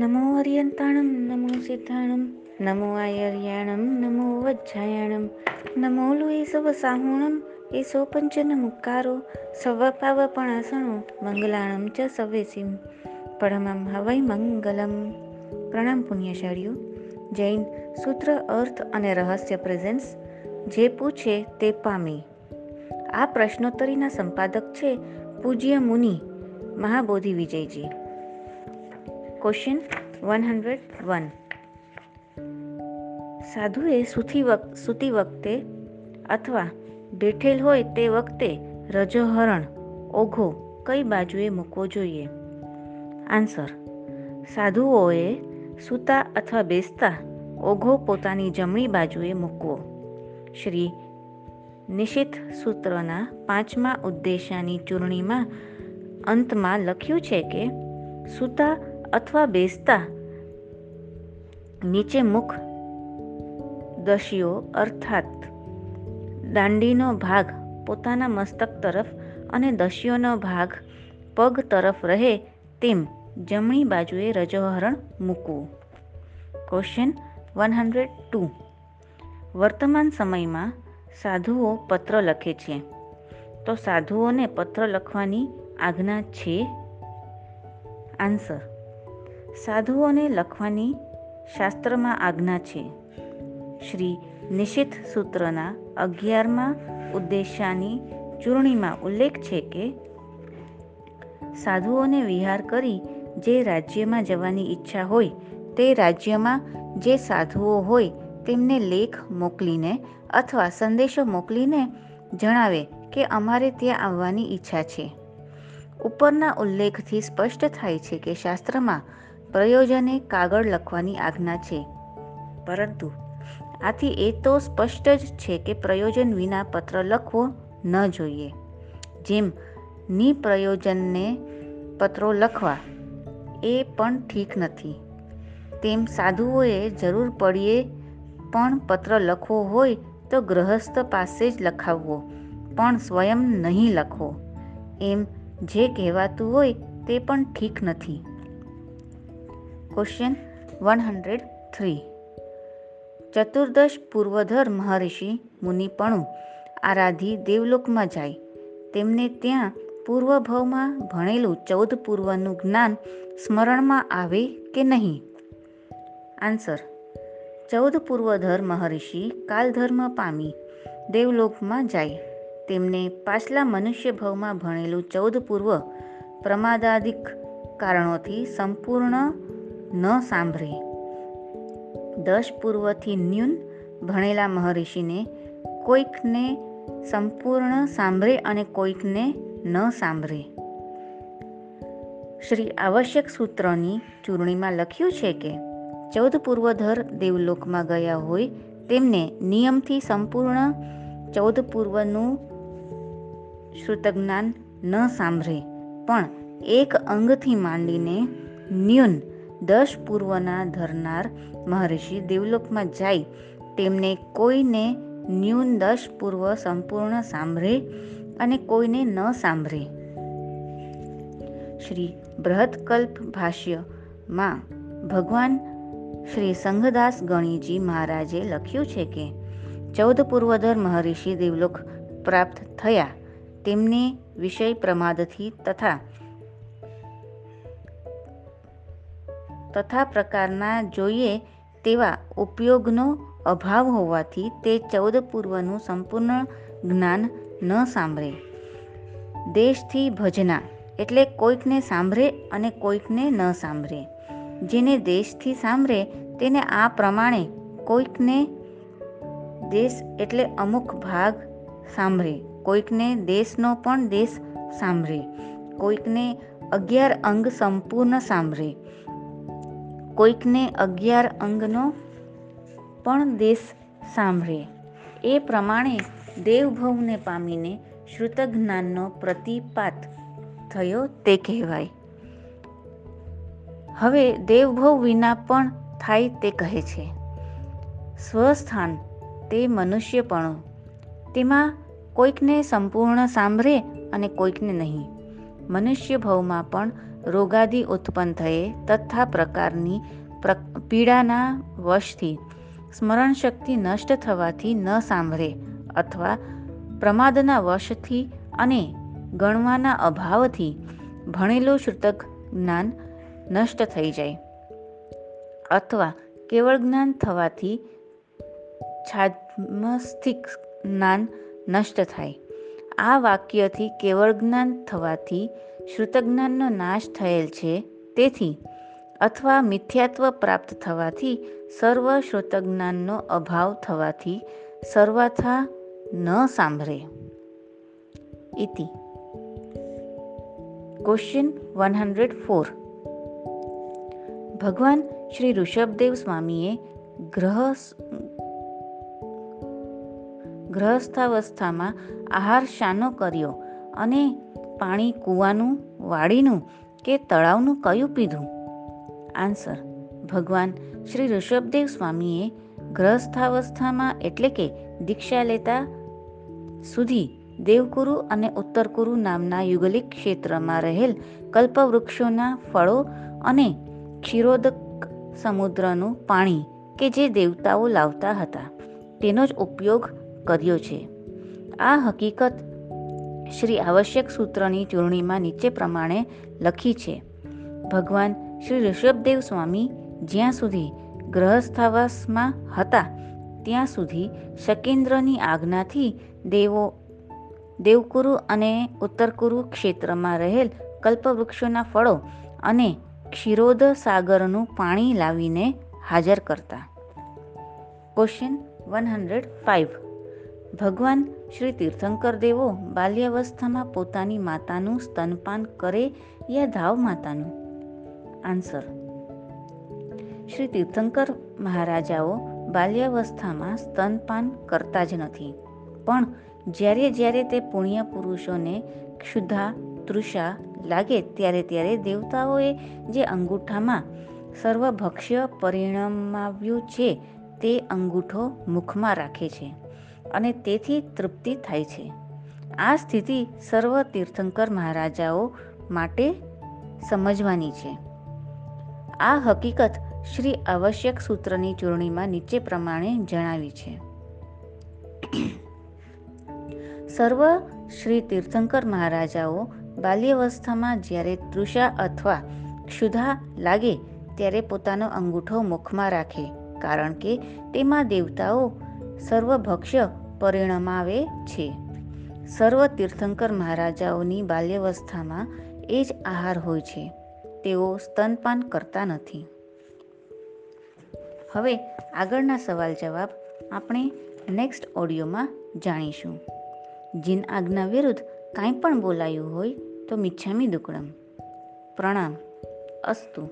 નમો અર્યંતાણમ નમો સિદ્ધાણમ નમો આયર્યાણમ નમો વજ્જાયાણમ નમો લુએ serve સાહુણમ એસો પંચન મુકારો સવપાવપણાસણો મંગલાણમ ચ સવેસિમ પરમમ હવૈ મંગલમ પ્રણામ પુણ્યશાળીઓ જૈન સૂત્ર અર્થ અને રહસ્ય પ્રેઝન્સ જે પૂછે તે પામે આ પ્રશ્નોત્તરીના સંપાદક છે પૂજ્ય મુનિ, Mahabodhi Vijayji. Question one hundred one સાધુએ સૂતી વખ સૂતી વખતે અથવા બેઠેલ હોય તે વખતે રજોહરણ, ઓઘો કઈ બાજુએ મૂકવો જોઈએ? આન્સર સાધુઓએ સૂતા અથવા બેસતા ઓઘો પોતાની જમણી બાજુએ મૂકવો. શ્રી નિશિત સૂત્રના પાંચમા ઉદ્દેશાની ચૂંટણીમાં અંતમાં લખ્યું છે કે સૂતા અથવા બેસતા નીચે મુખ દશીઓ અર્થાત દાંડીનો ભાગ પોતાના મસ્તક તરફ અને દશીઓનો ભાગ પગ તરફ રહે તેમ જમણી બાજુએ રજોહરણ મૂકવું. ક્વેશ્ચન વન હંડ્રેડ ટુ વર્તમાન સમયમાં સાધુઓ પત્ર લખે છે. તો સાધુઓને પત્ર લખવાની આજ્ઞા છે? આન્સર સાધુઓને લખવાની શાસ્ત્રમાં આજ્ઞા છે. શ્રી નિશિત સૂત્રના અગિયારમાં ઉદ્દેશાની ચૂંટણીમાં ઉલ્લેખ છે કે, સાધુઓને વિહાર કરી જે રાજ્યમાં જવાની ઈચ્છા હોય, તે રાજ્યમાં જે સાધુઓ હોય, તેમને લેખ મોકલીને અથવા સંદેશો મોકલીને જણાવે કે અમારે ત્યાં આવવાની ઈચ્છા છે. ઉપરના ઉલ્લેખથી સ્પષ્ટ થાય છે કે શાસ્ત્રમાં પ્રયોજને કાગળ લખવાની આજ્ઞા છે. પરંતુ આથી એ તો સ્પષ્ટ જ છે કે પ્રયોજન વિના પત્ર લખવો ન જોઈએ. જેમ નિપ્રયોજનને પત્રો લખવા એ પણ ઠીક નથી. તેમ સાધુઓએ જરૂર પડીએ પણ પત્ર લખવો હોય તો ગ્રહસ્થ પાસે જ લખાવવો, પણ સ્વયં નહીં લખવો. એમ જે કહેવાતું હોય તે પણ ઠીક નથી. ક્વેશ્ચન વન હંડ્રેડ થ્રી ચતુર્દશ પૂર્વધર મહર્ષિ મુનિપણું આરાધી દેવલોકમાં જાય. તેમને ત્યાં પૂર્વભવમાં ભણેલું ચૌદ પૂર્વનું જ્ઞાન સ્મરણમાં આવે કે નહીં? આન્સર ચૌદ પૂર્વધર મહર્ષિ કાલધર્મ પામી દેવલોકમાં જાય. તેમને પાછલા મનુષ્ય ભવમાં ભણેલું ચૌદ પૂર્વ પ્રમાદાદિક કારણોથી સંપૂર્ણ ન સાંભળે. દશ પૂર્વથી ન્યૂન ભણેલા મહર્ષિને કોઈકને સંપૂર્ણ સાંભળે અને કોઈકને ન સાંભળે. શ્રી આવશ્યક સૂત્રની ચૂંટણીમાં લખ્યું છે કે, ચૌદ પૂર્વધર દેવલોકમાં ગયા હોય તેમને નિયમથી સંપૂર્ણ ચૌદ પૂર્વનું શ્રુતજ્ઞાન ન સાંભળે. પણ એક અંગથી માંડીને ન્યૂન દસ પૂર્વના ધરનાર મહર્ષિ દેવલોકમાં જાય, તેમને કોઈને ન્યૂન દશ પૂર્વ સંપૂર્ણ સાંભળે અને કોઈને ન સાંભળે. શ્રી બૃહદકલ્પ ભાષ્યમાં ભગવાન શ્રી સંઘદાસ ગણીજી મહારાજે લખ્યું છે કે, ચૌદ પૂર્વધર મહર્ષિ દેવલોક પ્રાપ્ત થયા, તેમને વિષય પ્રમાદથી તથા તથા પ્રકારના જોઈએ તેવા ઉપયોગનો અભાવ હોવાથી તે ચૌદ પૂર્વનું સંપૂર્ણ જ્ઞાન ન સાંભળે. દેશથી ભજના એટલે કોઈકને સાંભળે અને કોઈકને ન સાંભળે. જેને દેશથી સાંભળે તેને આ પ્રમાણે કોઈકને દેશ એટલે અમુક ભાગ સાંભળે. કોઈકને દેશનો પણ દેશ સાંભળે. કોઈકને અગિયાર અંગ સંપૂર્ણ સાંભળે. કોઈકને અગિયાર અંગનો પણ દેશ સાંભળે. એ પ્રમાણે દેવભવને પામીને શ્રુતજ્ઞાનનો પ્રતિપાત થયો તે કહેવાય. હવે દેવભવ વિના પણ થાય તે કહે છે. સ્વસ્થાન તે મનુષ્યપણું. તેમાં કોઈકને સંપૂર્ણ સાંભળે અને કોઈકને નહીં. મનુષ્ય ભવમાં પણ રોગાદિ ઉત્પન્ન થયે તથા પ્રકારની પીડાના વશથી સ્મરણ શક્તિ નષ્ટ થવાથી ન સાંભળે અથવા પ્રમાદના વશથી અને ગણવાના અભાવથી ભણેલું શ્રુતક જ્ઞાન નષ્ટ થઈ જાય. અથવા કેવળ જ્ઞાન થવાથી છાદ્મસ્થિક જ્ઞાન નષ્ટ થાય. આ વાક્યથી કેવળ જ્ઞાન થવાથી શ્રુતજ્ઞાનનો નાશ થયેલ છે. તેથી, અથવા મિથ્યાત્વ પ્રાપ્ત થવાથી સર્વ શ્રુતજ્ઞાનનો અભાવ થવાથી સર્વથા ન સાંભળે. ઇતિ. ક્વેશ્ચન વન હંડ્રેડ ફોર ભગવાન શ્રી ઋષભદેવ સ્વામીએ ગ્રહ ગ્રહસ્થાવસ્થામાં આહાર શાનો કર્યો અને પાણી કૂવાનું વાડીનું કે તળાવનું કયું પીધું? આન્સર, ભગવાન શ્રી ઋષભદેવ સ્વામીએ ગ્રસ્થાવસ્થામાં એટલે કે દીક્ષા લેતા સુધી દેવકુરુ અને ઉત્તરકુરુ નામના યુગલિક ક્ષેત્રમાં રહેલ કલ્પવૃક્ષોના ફળો અને ક્ષીરોદક સમુદ્રનું પાણી કે જે દેવતાઓ લાવતા હતા, તેનો જ ઉપયોગ કર્યો છે. આ હકીકત શ્રી આવશ્યક સૂત્રની ચૂંટણીમાં નીચે પ્રમાણે લખી છે. ભગવાન શ્રી ઋષભદેવ સ્વામી જ્યાં સુધી ગ્રહસ્થાવાસમાં હતા, ત્યાં સુધી શકેન્દ્રની આજ્ઞાથી દેવો, દેવકુરુ અને ઉત્તરકુરુ ક્ષેત્રમાં રહેલ કલ્પવૃક્ષોના ફળો અને ક્ષીરોદ સાગરનું પાણી લાવીને હાજર કરતા. ક્વેશ્ચન વન હંડ્રેડ ફાઇવ ભગવાન શ્રી તીર્થંકર દેવો બાલ્યાવસ્થામાં પોતાની માતાનું સ્તનપાન કરે યા ધાવ માતાનું? આન્સર. શ્રી તીર્થંકર મહારાજાઓ બાલ્યાવસ્થામાં સ્તનપાન કરતા જ નથી. પણ જ્યારે જ્યારે તે પુણ્ય પુરુષોને ક્ષુધા, તૃષા લાગે ત્યારે ત્યારે દેવતાઓએ જે અંગૂઠામાં સર્વભક્ષ્ય પરિણમાવ્યું છે તે અંગૂઠો મુખમાં રાખે છે. અને તેથી તૃપ્તિ થાય છે. આ સ્થિતિ સર્વ તીર્થંકર મહારાજાઓ માટે સમજવાની છે. આ હકીકત શ્રી આવશ્યક સૂત્રની ચૂંટણીમાં નીચે પ્રમાણે જણાવી છે. સર્વ શ્રી તીર્થંકર મહારાજાઓ બાલ્યાવસ્થામાં જ્યારે તૃષા અથવા ક્ષુધા લાગે ત્યારે પોતાનો અંગૂઠો મુખમાં રાખે, કારણ કે તેમાં દેવતાઓ સર્વભક્ષ્ય પરિણમાવે છે. સર્વ તીર્થંકર મહારાજાઓની બાલ્યાવસ્થામાં એ જ આહાર હોય છે. તેઓ સ્તનપાન કરતા નથી. હવે આગળના સવાલ જવાબ આપણે નેક્સ્ટ ઓડિયોમાં જાણીશું. જીન આજ્ઞા વિરુદ્ધ કાંઈ પણ બોલાયું હોય તો મિચ્છામી દુકડમ. પ્રણામ. અસ્તુ.